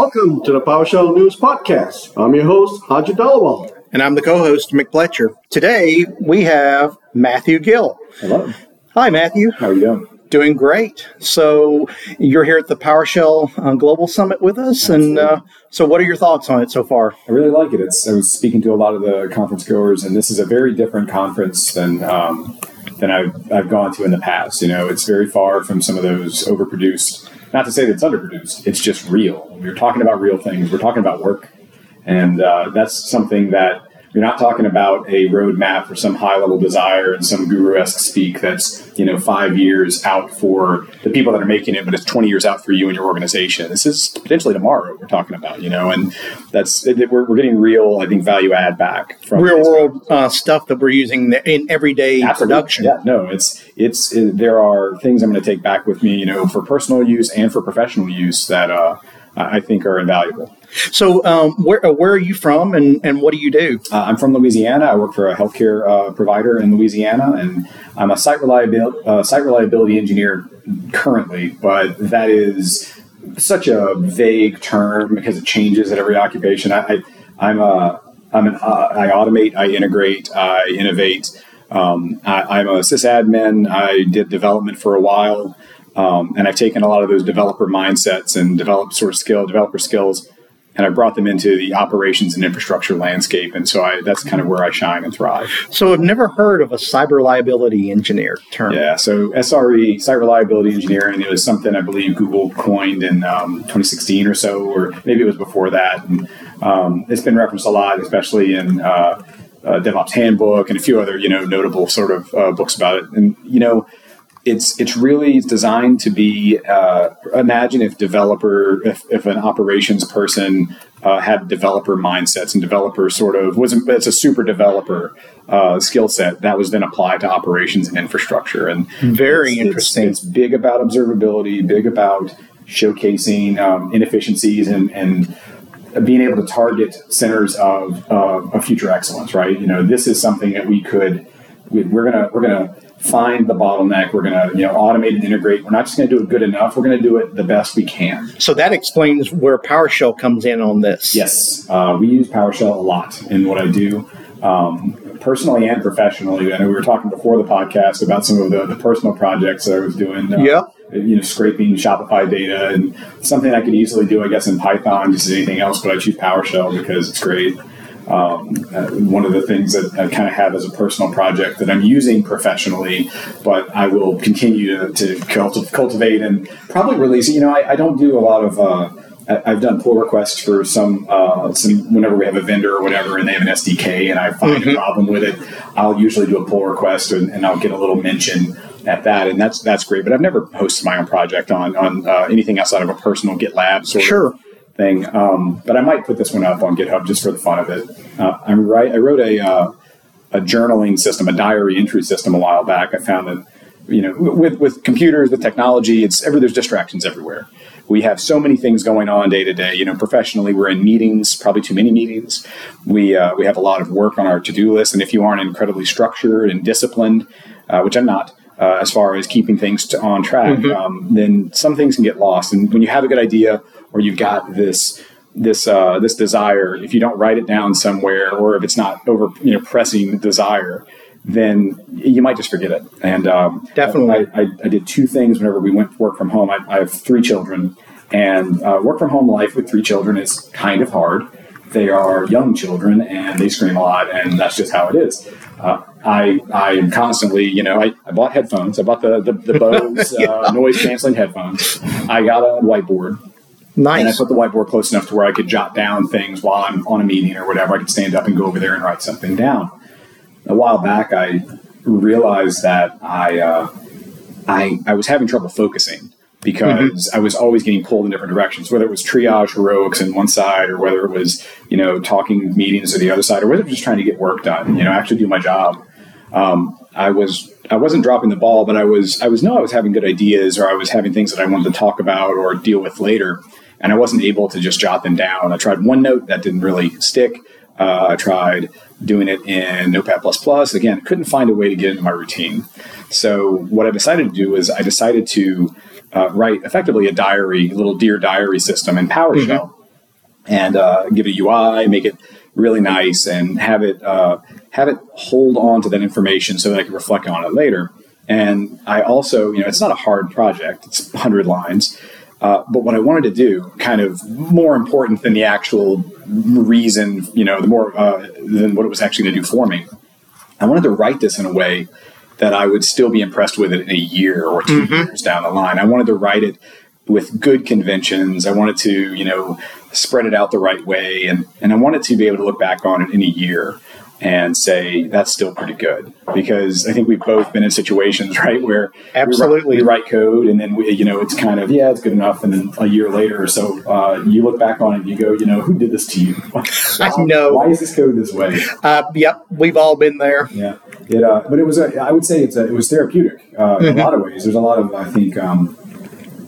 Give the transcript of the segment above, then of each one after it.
Welcome to the PowerShell News Podcast. I'm your host, Haji Dalwal. And I'm the co host, Mick Pletcher. Today we have Matthew Gill. Hello. Hi, Matthew. How are you doing? Doing great. So you're here at the PowerShell uh, Global Summit with us, and uh, so what are your thoughts on it so far? I really like it. It's I was speaking to a lot of the conference goers, and this is a very different conference than um, than I've, I've gone to in the past. You know, it's very far from some of those overproduced. Not to say that it's underproduced. It's just real. We're talking about real things. We're talking about work, and uh, that's something that you're not talking about a roadmap for some high level desire and some guru esque speak that's you know five years out for the people that are making it, but it's 20 years out for you and your organization. This is potentially tomorrow we're talking about, you know, and that's we're, we're getting real, I think, value add back from real world uh, stuff that we're using in everyday Absolutely. production. Yeah, no, it's it's it, there are things I'm going to take back with me, you know, for personal use and for professional use that. Uh, I think are invaluable. So, um, where uh, where are you from, and, and what do you do? Uh, I'm from Louisiana. I work for a healthcare uh, provider in Louisiana, and I'm a site reliability uh, site reliability engineer currently. But that is such a vague term because it changes at every occupation. I, I am a I'm an uh, I automate, I integrate, I innovate. Um, I, I'm a sysadmin. I did development for a while. Um, and I've taken a lot of those developer mindsets and developed sort of skill, developer skills, and I brought them into the operations and infrastructure landscape. And so I, that's kind of where I shine and thrive. So I've never heard of a cyber liability engineer term. Yeah. So SRE, site reliability engineering, it was something I believe Google coined in um, 2016 or so, or maybe it was before that. And um, it's been referenced a lot, especially in uh, uh, DevOps Handbook and a few other, you know, notable sort of uh, books about it. And, you know, it's it's really designed to be uh, imagine if developer if, if an operations person uh, had developer mindsets and developer sort of was it's a super developer uh, skill set that was then applied to operations and infrastructure. And very it's, interesting. it's, it's, big about observability big about showcasing um, inefficiencies and and being able to target centers of, of future excellence right? You know this is something that we could we, we're gonna we're gonna find the bottleneck. We're going to, you know, automate and integrate. We're not just going to do it good enough. We're going to do it the best we can. So that explains where PowerShell comes in on this. Yes, uh, we use PowerShell a lot in what I do. Um, personally and professionally, I know we were talking before the podcast about some of the, the personal projects that I was doing. Uh, yeah. You know, scraping Shopify data and something I could easily do, I guess, in Python, just as anything else, but I choose PowerShell because it's great. Um, uh, one of the things that I kind of have as a personal project that I'm using professionally, but I will continue to, to cultivate and probably release. You know, I, I don't do a lot of. Uh, I've done pull requests for some, uh, some whenever we have a vendor or whatever, and they have an SDK, and I find mm-hmm. a problem with it. I'll usually do a pull request, and, and, I'll get a little mention at that, and that's that's great. But I've never hosted my own project on on uh, anything outside of a personal GitLab sort sure. of thing. Um, but I might put this one up on GitHub just for the fun of it. Uh, I'm right. I wrote a uh, a journaling system, a diary entry system a while back. I found that you know with with computers, with technology, it's ever there's distractions everywhere. We have so many things going on day to day. You know, professionally, we're in meetings, probably too many meetings. We uh, we have a lot of work on our to do list, and if you aren't incredibly structured and disciplined, uh, which I'm not, uh, as far as keeping things on track, mm-hmm. um, then some things can get lost. And when you have a good idea or you've got this this uh, this desire, if you don't write it down somewhere, or if it's not over you know pressing desire, then you might just forget it. And um, definitely, I, I, I, did two things whenever we went to work from home. I, I have three children, and uh, work from home life with three children is kind of hard. They are young children and they scream a lot, and that's just how it is. Uh, I I am constantly, you know, I, I bought headphones. I bought the the, the Bose yeah. uh, noise canceling headphones. I got a whiteboard. Nice. And I put the whiteboard close enough to where I could jot down things while I'm on a meeting or whatever. I could stand up and go over there and write something down. A while back, I realized that I uh, I I was having trouble focusing because mm-hmm. I was always getting pulled in different directions, whether it was triage heroics in one side or whether it was, you know, talking meetings to the other side or whether it was just trying to get work done, you know, actually do my job. Um, I was I wasn't dropping the ball, but I was I was no I was having good ideas or I was having things that I wanted to talk about or deal with later, and I wasn't able to just jot them down. I tried OneNote that didn't really stick. Uh, I tried doing it in Notepad++. Again, couldn't find a way to get into my routine. So what I decided to do is I decided to uh, write effectively a diary, a little Dear Diary system in PowerShell. Mm-hmm. and uh, give it a UI, make it really nice, and have it uh, have it hold on to that information so that I can reflect on it later. And I also, you know, it's not a hard project; it's 100 lines. Uh, but what I wanted to do, kind of more important than the actual reason, you know, the more uh, than what it was actually going to do for me, I wanted to write this in a way that I would still be impressed with it in a year or 2 mm-hmm. years down the line. I wanted to write it with good conventions. I wanted to, you know, spread it out the right way, and and I wanted to be able to look back on it in a year and say that's still pretty good. Because I think we've both been in situations right where absolutely we write, we write code and then we you know it's kind of yeah it's good enough and then a year later or so uh, you look back on it and you go you know who did this to you? I know. Why is this code this way? Uh, yep we've all been there. Yeah it, uh, but it was a, I would say it's a, it was therapeutic uh, mm-hmm. in a mm-hmm. lot of ways there's a lot of I think um,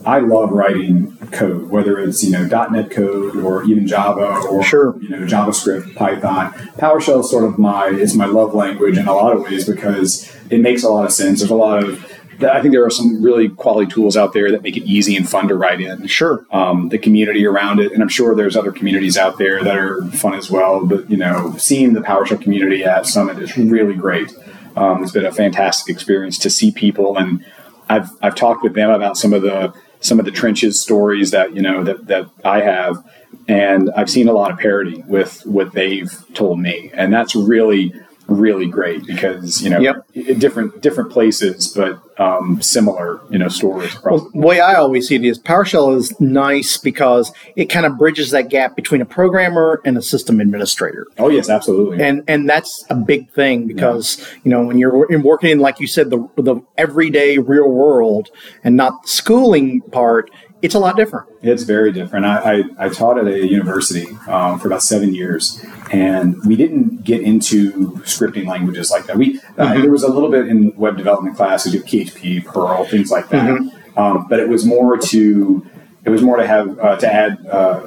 I love writing code, whether it's you know .NET code or even Java or sure. you know JavaScript, Python. PowerShell is sort of my is my love language in a lot of ways because it makes a lot of sense. There's a lot of I think there are some really quality tools out there that make it easy and fun to write in. Sure. Um, the community around it, and I'm sure there's other communities out there that are fun as well. But you know, seeing the PowerShell community at Summit is really great. Um, it's been a fantastic experience to see people, and I've I've talked with them about some of the some of the trenches stories that you know that that I have, and I've seen a lot of parity with what they've told me, and that's really really great because you know yep. different different places but um, similar you know stories well, the way i always see it is powershell is nice because it kind of bridges that gap between a programmer and a system administrator oh yes absolutely and and that's a big thing because yeah. you know when you're working in like you said the the everyday real world and not the schooling part it's a lot different. It's very different. I, I, I taught at a university um, for about seven years, and we didn't get into scripting languages like that. We uh, mm-hmm. there was a little bit in web development class. We classes, PHP, Perl, things like that. Mm-hmm. Um, but it was more to it was more to have uh, to add uh,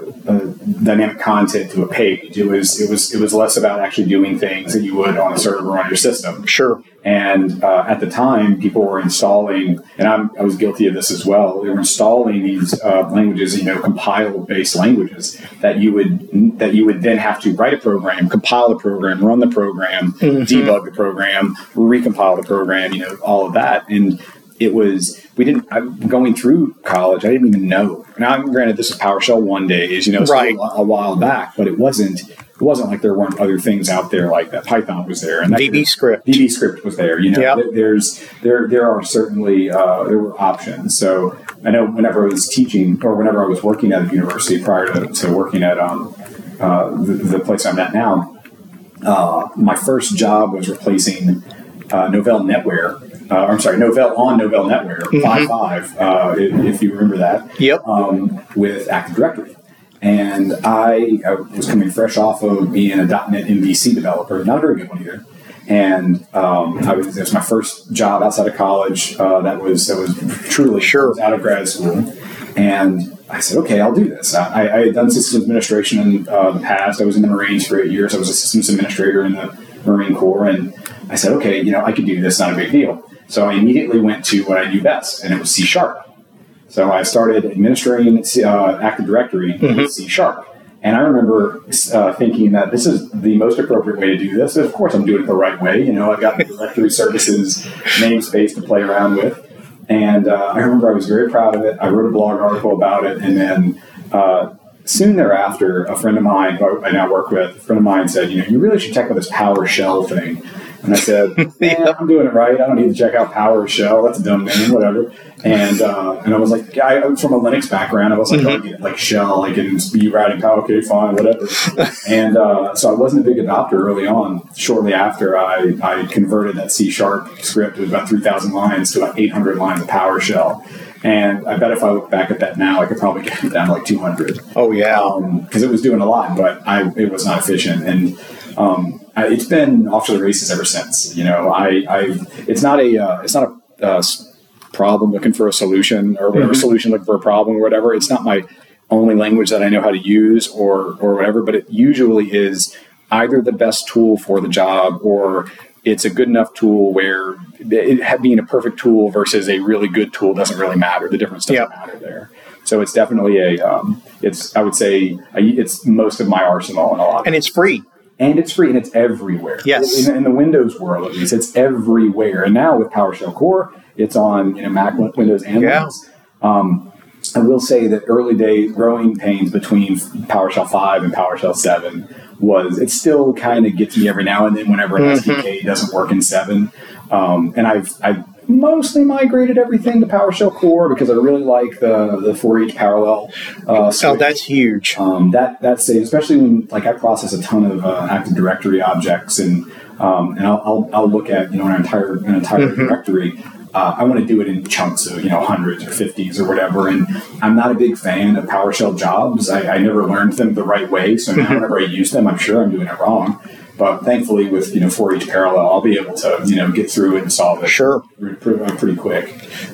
dynamic content to a page. It was it was it was less about actually doing things that you would on a server on your system. Sure. And uh, at the time, people were installing, and I'm, i was guilty of this as well. They were installing these uh, languages, you know, compile-based languages that you would that you would then have to write a program, compile the program, run the program, mm-hmm. debug the program, recompile the program, you know, all of that. And it was we didn't I'm going through college i didn't even know. Now granted this was powershell one days you know right. a, while back but it wasn't it wasn't like there weren't other things out there like that. Python was there and that VB script. VB script was there you know. Yep. there's there there are certainly uh, there were options. So i know whenever i was teaching or whenever i was working at a university prior to, to working at um, uh, the, the, place i'm at now uh, my first job was replacing uh, Novell NetWare uh, I'm sorry, Novell on Novell NetWare, mm-hmm. 5.5, uh, if, if, you remember that. Yep. Um, with Active Directory. And I, I, was coming fresh off of being a .NET MVC developer, not a very good one either. And um, I was, it was my first job outside of college. Uh, that was that was truly sure out of grad school. And I said, okay, I'll do this. I, I had done systems administration in uh, the past. I was in the Marines for eight years. I was a systems administrator in the Marine Corps, and I said, okay, you know, I could do this. Not a big deal. So I immediately went to what I knew best, and it was C sharp. So I started administering uh, Active Directory mm-hmm. with C sharp. And I remember uh, thinking that this is the most appropriate way to do this. Of course, I'm doing it the right way. You know, I've got the directory services namespace to play around with. And uh, I remember I was very proud of it. I wrote a blog article about it. And then uh, soon thereafter, a friend of mine who I now work with, a friend of mine said, you know, you really should check out this PowerShell thing. And I said, yeah, I'm doing it right. I don't need to check out PowerShell. That's a dumb name, whatever. And uh, and I was like, I, was from a Linux background. I was like, mm-hmm. oh, like shell, I can be writing Power, okay, fine, whatever. and uh, so I wasn't a big adopter early on. Shortly after, I, I converted that C sharp script with about 3,000 lines to about 800 lines of PowerShell. And I bet if I look back at that now, I could probably get it down to like 200. Oh, yeah. Because um, it was doing a lot, but I it was not efficient. And um, it's been off to the races ever since. You know, I, I it's not a uh, it's not a uh, problem looking for a solution or whatever mm-hmm. solution looking for a problem or whatever. It's not my only language that I know how to use or or whatever, but it usually is either the best tool for the job or it's a good enough tool where it being a perfect tool versus a really good tool doesn't really matter. The difference doesn't yep. matter there. So it's definitely a, um, it's I would say a, it's most of my arsenal in a lot. And it's free. And it's free and it's everywhere. Yes. In, in the Windows world, at least, it's everywhere. And now with PowerShell Core, it's on you know Mac, Windows, and Yeah. Linux. Um, I will say that early days growing pains between PowerShell 5 and PowerShell 7 was it still kind of gets me every now and then whenever an SDK doesn't work in 7. Um, and I've I've mostly migrated everything to PowerShell Core because I really like the the for each parallel. Uh, Oh, that's huge. Um, that that saves, especially when like I process a ton of uh, Active Directory objects, and um, and I'll, I'll, I'll look at you know an entire an entire directory. Uh, I want to do it in chunks of you know hundreds or fifties or whatever, and I'm not a big fan of PowerShell jobs. I, I never learned them the right way, so now whenever I use them, I'm sure I'm doing it wrong. But thankfully, with you know for each parallel, I'll be able to you know get through it and solve it Sure. pretty, pretty quick.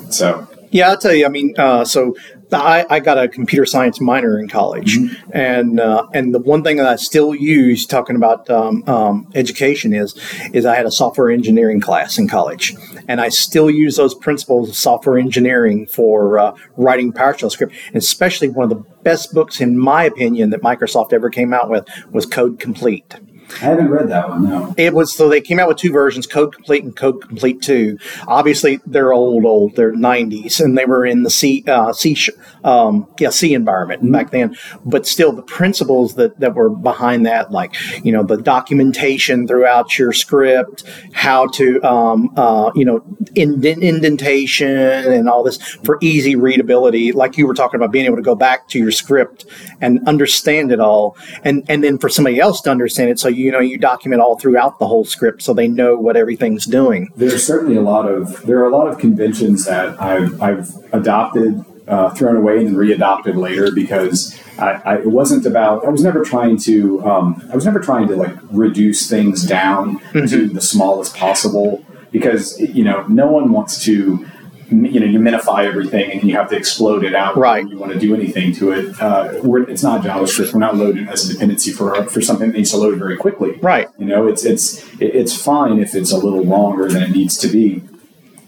So Yeah, I'll tell you. I mean, uh, so I, I got a computer science minor in college, and uh, and the one thing that I still use talking about um, um, education is is I had a software engineering class in college, and I still use those principles of software engineering for uh, writing PowerShell script, and especially one of the best books, in my opinion, that Microsoft ever came out with was Code Complete. I haven't read that one. No. It was so they came out with two versions, Code Complete and Code Complete Two. Obviously, they're old, old. They're nineties, and they were in the C, uh, C, sh- um, yeah, C environment back then. But still, the principles that that were behind that, like you know, the documentation throughout your script, how to, um, uh, you know, indent- indentation and all this for easy readability. Like you were talking about, being able to go back to your script and understand it all, and and then for somebody else to understand it, so you know you document all throughout the whole script, so they know what everything's doing. There's certainly a lot of there are a lot of conventions that I've, I've adopted, uh, thrown away, and readopted later because I, I it wasn't about I was never trying to um, I was never trying to like reduce things down to the smallest possible because you know no one wants to you know you minify everything and you have to explode it out Right. when you want to do anything to it. Uh, we're, it's not JavaScript. We're not loading as a dependency for for something that needs to load very quickly. Right. You know, it's it's it's fine if it's a little longer than it needs to be,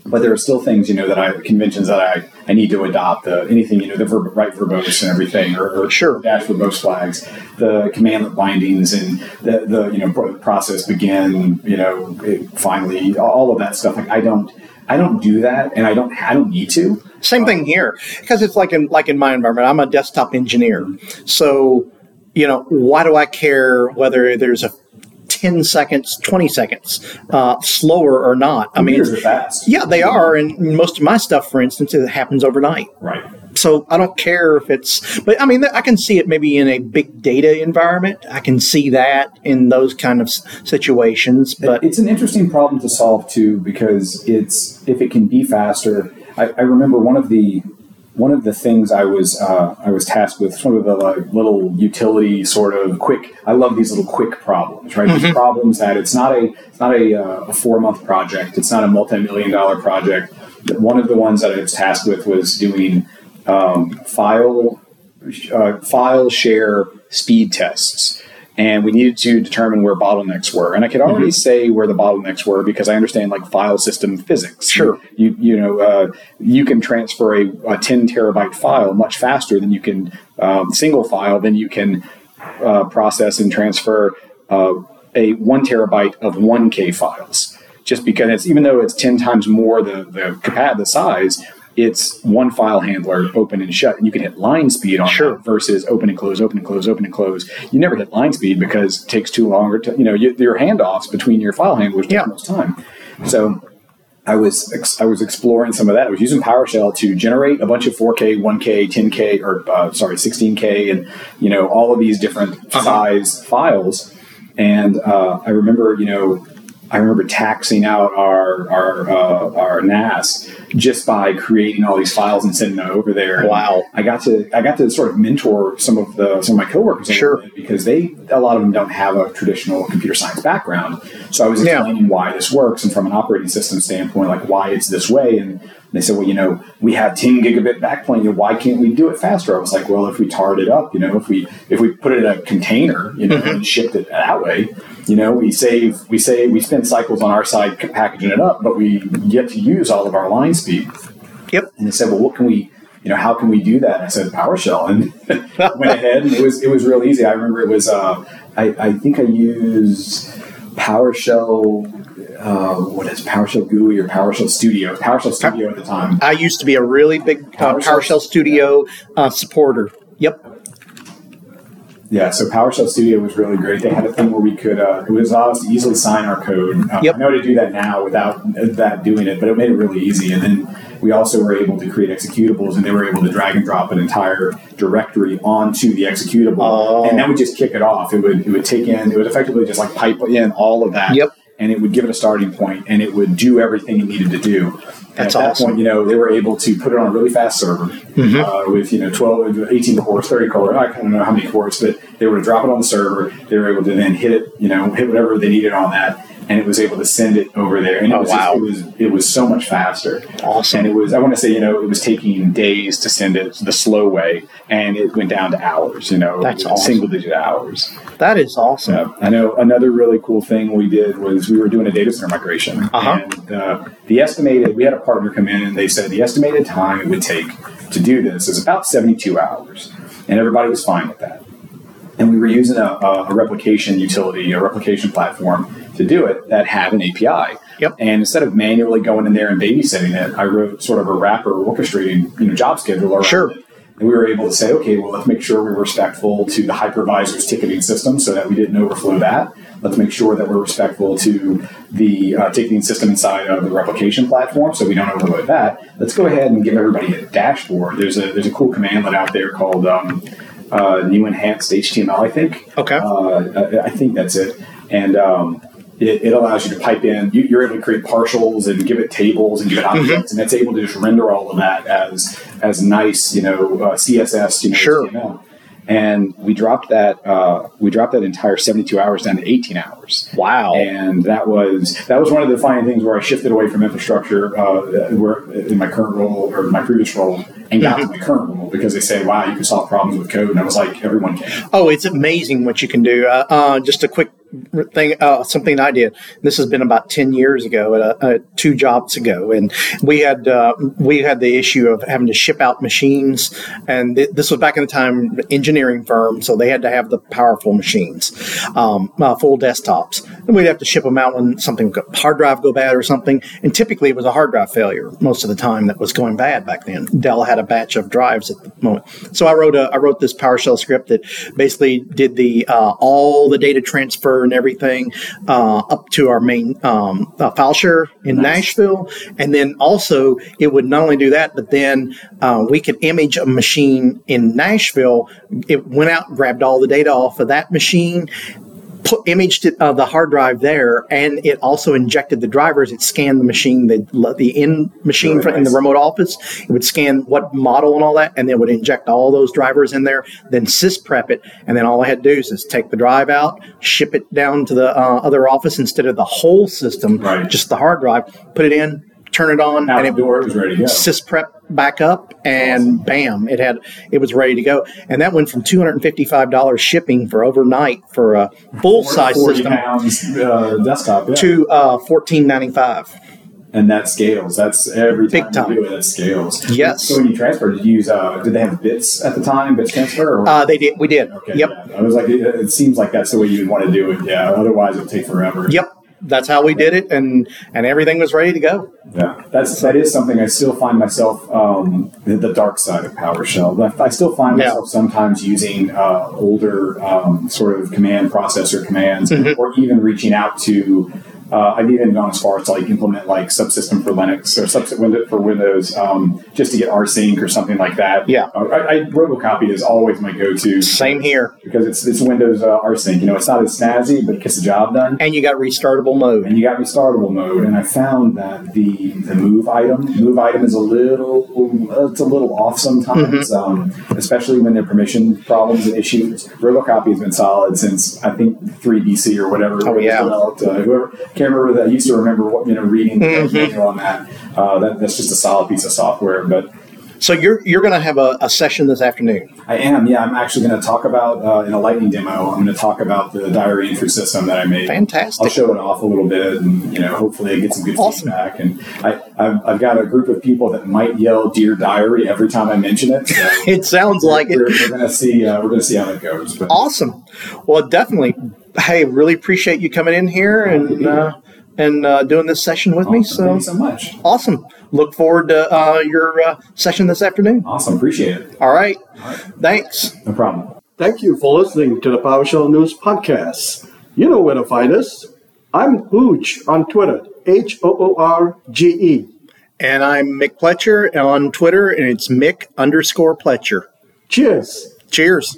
but there are still things you know that I conventions that I, I need to adopt. Uh, anything you know, the verb, right verbose and everything, or, or Sure. dash verbose flags, the commandlet bindings, and the the you know process begin. You know, it, finally, all of that stuff. Like I don't I don't do that, and I don't I don't need to. Same thing here, because it's like in like in my environment. I'm a desktop engineer, so you know why do I care whether there's a 10 seconds, 20 seconds uh, slower or not? I mean, yeah, they are, and most of my stuff, for instance, it happens overnight. Right. So I don't care if it's, but I mean, I can see it maybe in a big data environment. I can see that in those kind of situations, but it's an interesting problem to solve too because it's if it can be faster. I, I remember one of the one of the things I was uh, I was tasked with some of the like, little utility sort of quick. I love these little quick problems, right? These problems that it's not a it's not a, uh, a four month project. It's not a multi million dollar project. One of the ones that I was tasked with was doing um, file uh, file share speed tests. And we needed to determine where bottlenecks were, and I could already say where the bottlenecks were because I understand like file system physics. Sure. you you know uh, you can transfer a, a 10 terabyte file much faster than you can um, single file than you can uh, process and transfer uh, a one terabyte of 1k files just because it's even though it's 10 times more the the the size it's one file handler open and shut and you can hit line speed on Sure. versus open and close open and close open and close you never hit line speed because it takes too longer to you know you, your handoffs between your file handlers take Yeah. most time so I was ex- I was exploring some of that. I was using PowerShell to generate a bunch of 4K, 1K, 10K, or uh, sorry, 16K, and you know all of these different size files. And uh, I remember, you know, I remember taxing out our our uh, our NAS just by creating all these files and sending them over there. Wow. I got to I got to sort of mentor some of the some of my coworkers Sure. because they a lot of them don't have a traditional computer science background. So I was Yeah. explaining why this works and from an operating system standpoint, like why it's this way. And they said, well, you know, we have 10 gigabit backplane. and Why can't we do it faster? I was like, well, if we tarred it up, you know, if we if we put it in a container, you know, and shipped it that way, you know, we save we say we spend cycles on our side packaging it up, but we get to use all of our line speed. Yep. And they said, well, what can we you know, how can we do that? And I said PowerShell, and went ahead, and it was it was real easy. I remember it was uh, I, I think I used PowerShell. Uh, what is PowerShell GUI or PowerShell Studio? PowerShell Studio at the time. I used to be a really big uh, PowerShell? PowerShell Studio uh, supporter. Yeah, so PowerShell Studio was really great. They had a thing where we could, uh, it was allowed us to easily sign our code. Uh, Yep. I know to do that now without that doing it, but it made it really easy. And then we also were able to create executables, and they were able to drag and drop an entire directory onto the executable, Oh. and that would just kick it off. It would it would take in, it would effectively just like pipe in all of that. Yep. And it would give it a starting point, and it would do everything it needed to do. That's at that awesome. point, you know, they were able to put it on a really fast server Mm-hmm. uh, with, you know, 12, 18 cores, 30 cores, I don't know how many cores, but they were to drop it on the server. They were able to then hit it, you know, hit whatever they needed on that. And it was able to send it over there. And it Oh, was wow. just, it was it was so much faster. Awesome. And it was I want to say, you know, it was taking days to send it the slow way and it went down to hours, you know, That's awesome. single digit hours. That is awesome. Yeah. I know another really cool thing we did was we were doing a data center migration, Uh-huh. and uh, the estimated we had a partner come in and they said the estimated time it would take to do this is about seventy two hours, and everybody was fine with that. And we were using a, a, replication utility, a replication platform to do it that had an API. Yep. And instead of manually going in there and babysitting it, I wrote sort of a wrapper orchestrating, you know, job schedule around Sure. it. And we were able to say, okay, well, let's make sure we're respectful to the hypervisor's ticketing system so that we didn't overflow that. Let's make sure that we're respectful to the uh, ticketing system inside of the replication platform so we don't overload that. Let's go ahead and give everybody a dashboard. There's a there's a cool commandlet out there called um, uh, new enhanced HTML, I think. Okay. Uh, I, think that's it. And um, it, it allows you to pipe in, you, you're able to create partials and give it tables and give it Mm-hmm. objects, and it's able to just render all of that as as nice, you know, uh, CSS, you know, Sure. HTML. And we dropped that uh, we dropped that entire 72 hours down to 18 hours. Wow. And that was that was one of the defining things where I shifted away from infrastructure, uh, where in my current role or my previous role, and got Mm-hmm. to my current role because they say, "Wow, you can solve problems with code," and I was like, "Everyone can." Oh, it's amazing what you can do. Uh, uh, just a quick thing, uh, something I did. This has been about ten years ago, uh, uh, two jobs ago, and we had uh, we had the issue of having to ship out machines, and th- this was back in the time engineering firm, so they had to have the powerful machines, um, uh, full desktops, and we'd have to ship them out when something hard drive go bad or something, and typically it was a hard drive failure most of the time that was going bad back then. Dell had a batch of drives at the moment, so I wrote a I wrote this PowerShell script that basically did the uh, all the data transfer and everything uh, up to our main um, uh, file share in Nashville, and then also it would not only do that, but then uh, we could image a machine in Nashville. It went out, grabbed all the data off of that machine, put imaged it, uh, the hard drive there, and it also injected the drivers. It scanned the machine, the the in machine in the remote office. It would scan what model and all that, and then would inject all those drivers in there. Then sys prep it, and then all I had to do is just take the drive out, ship it down to the uh, other office instead of the whole system, Right. just the hard drive. Put it in, turn it on, and it was ready to go. sys prep back up and bam it had it was ready to go and that went from $255 shipping for overnight for a full size system pounds uh, desktop, yeah. to uh, 1495 and that scales. That's every Big time, time. you do it, that scales. Yes. So when you transfer, did you use? Uh, did they have BITS at the time? BITS transfer? Or? uh, they did we did okay. yep Yeah. I was like, it, it seems like that's the way you'd want to do it. Yeah. Otherwise, it'll take forever. yep that's how we did it and and everything was ready to go Yeah, that's that is something I still find myself um, the, the dark side of PowerShell. I still find Yeah. myself sometimes using uh, older um, sort of command processor commands, Mm-hmm. or even reaching out to. Uh, I've even gone as far as to like implement like subsystem for Linux or window for Windows um, just to get rsync or something like that. Yeah. uh, I, I, Robocopy is always my go-to same here because it's it's Windows uh, rsync. You know, it's not as snazzy, but it gets the job done and you got restartable mode and you got restartable mode. And I found that the the move item move item is a little it's a little off sometimes, um, especially when there are permission problems and issues. Robocopy has been solid since I think three BC or whatever. Oh, yeah. developed. Uh, whoever can't remember that. I used to remember what you know reading the manual on that. Uh, that. That's just a solid piece of software, but. So you're you're going to have a, a, session this afternoon. I am. Yeah, I'm actually going to talk about uh, in a lightning demo. I'm going to talk about the diary entry system that I made. Fantastic. I'll show it off a little bit, and you know, hopefully, I get some good awesome. feedback. And I, I've, I've, got a group of people that might yell "Dear Diary" every time I mention it. So it sounds like we're, it. We're going to see. Uh, we're going to see how that goes. But. Awesome. Well, definitely. Hey, really appreciate you coming in here and. Uh, and uh, doing this session with awesome. me. So, Thank you so much. Awesome. Look forward to uh, your uh, session this afternoon. Awesome. Appreciate it. All right. All right. Thanks. No problem. Thank you for listening to the PowerShell News Podcast. You know where to find us. I'm Hooge on Twitter, H O O R G E. And I'm Mick Pletcher on Twitter, and it's Mick underscore Pletcher. Cheers. Cheers.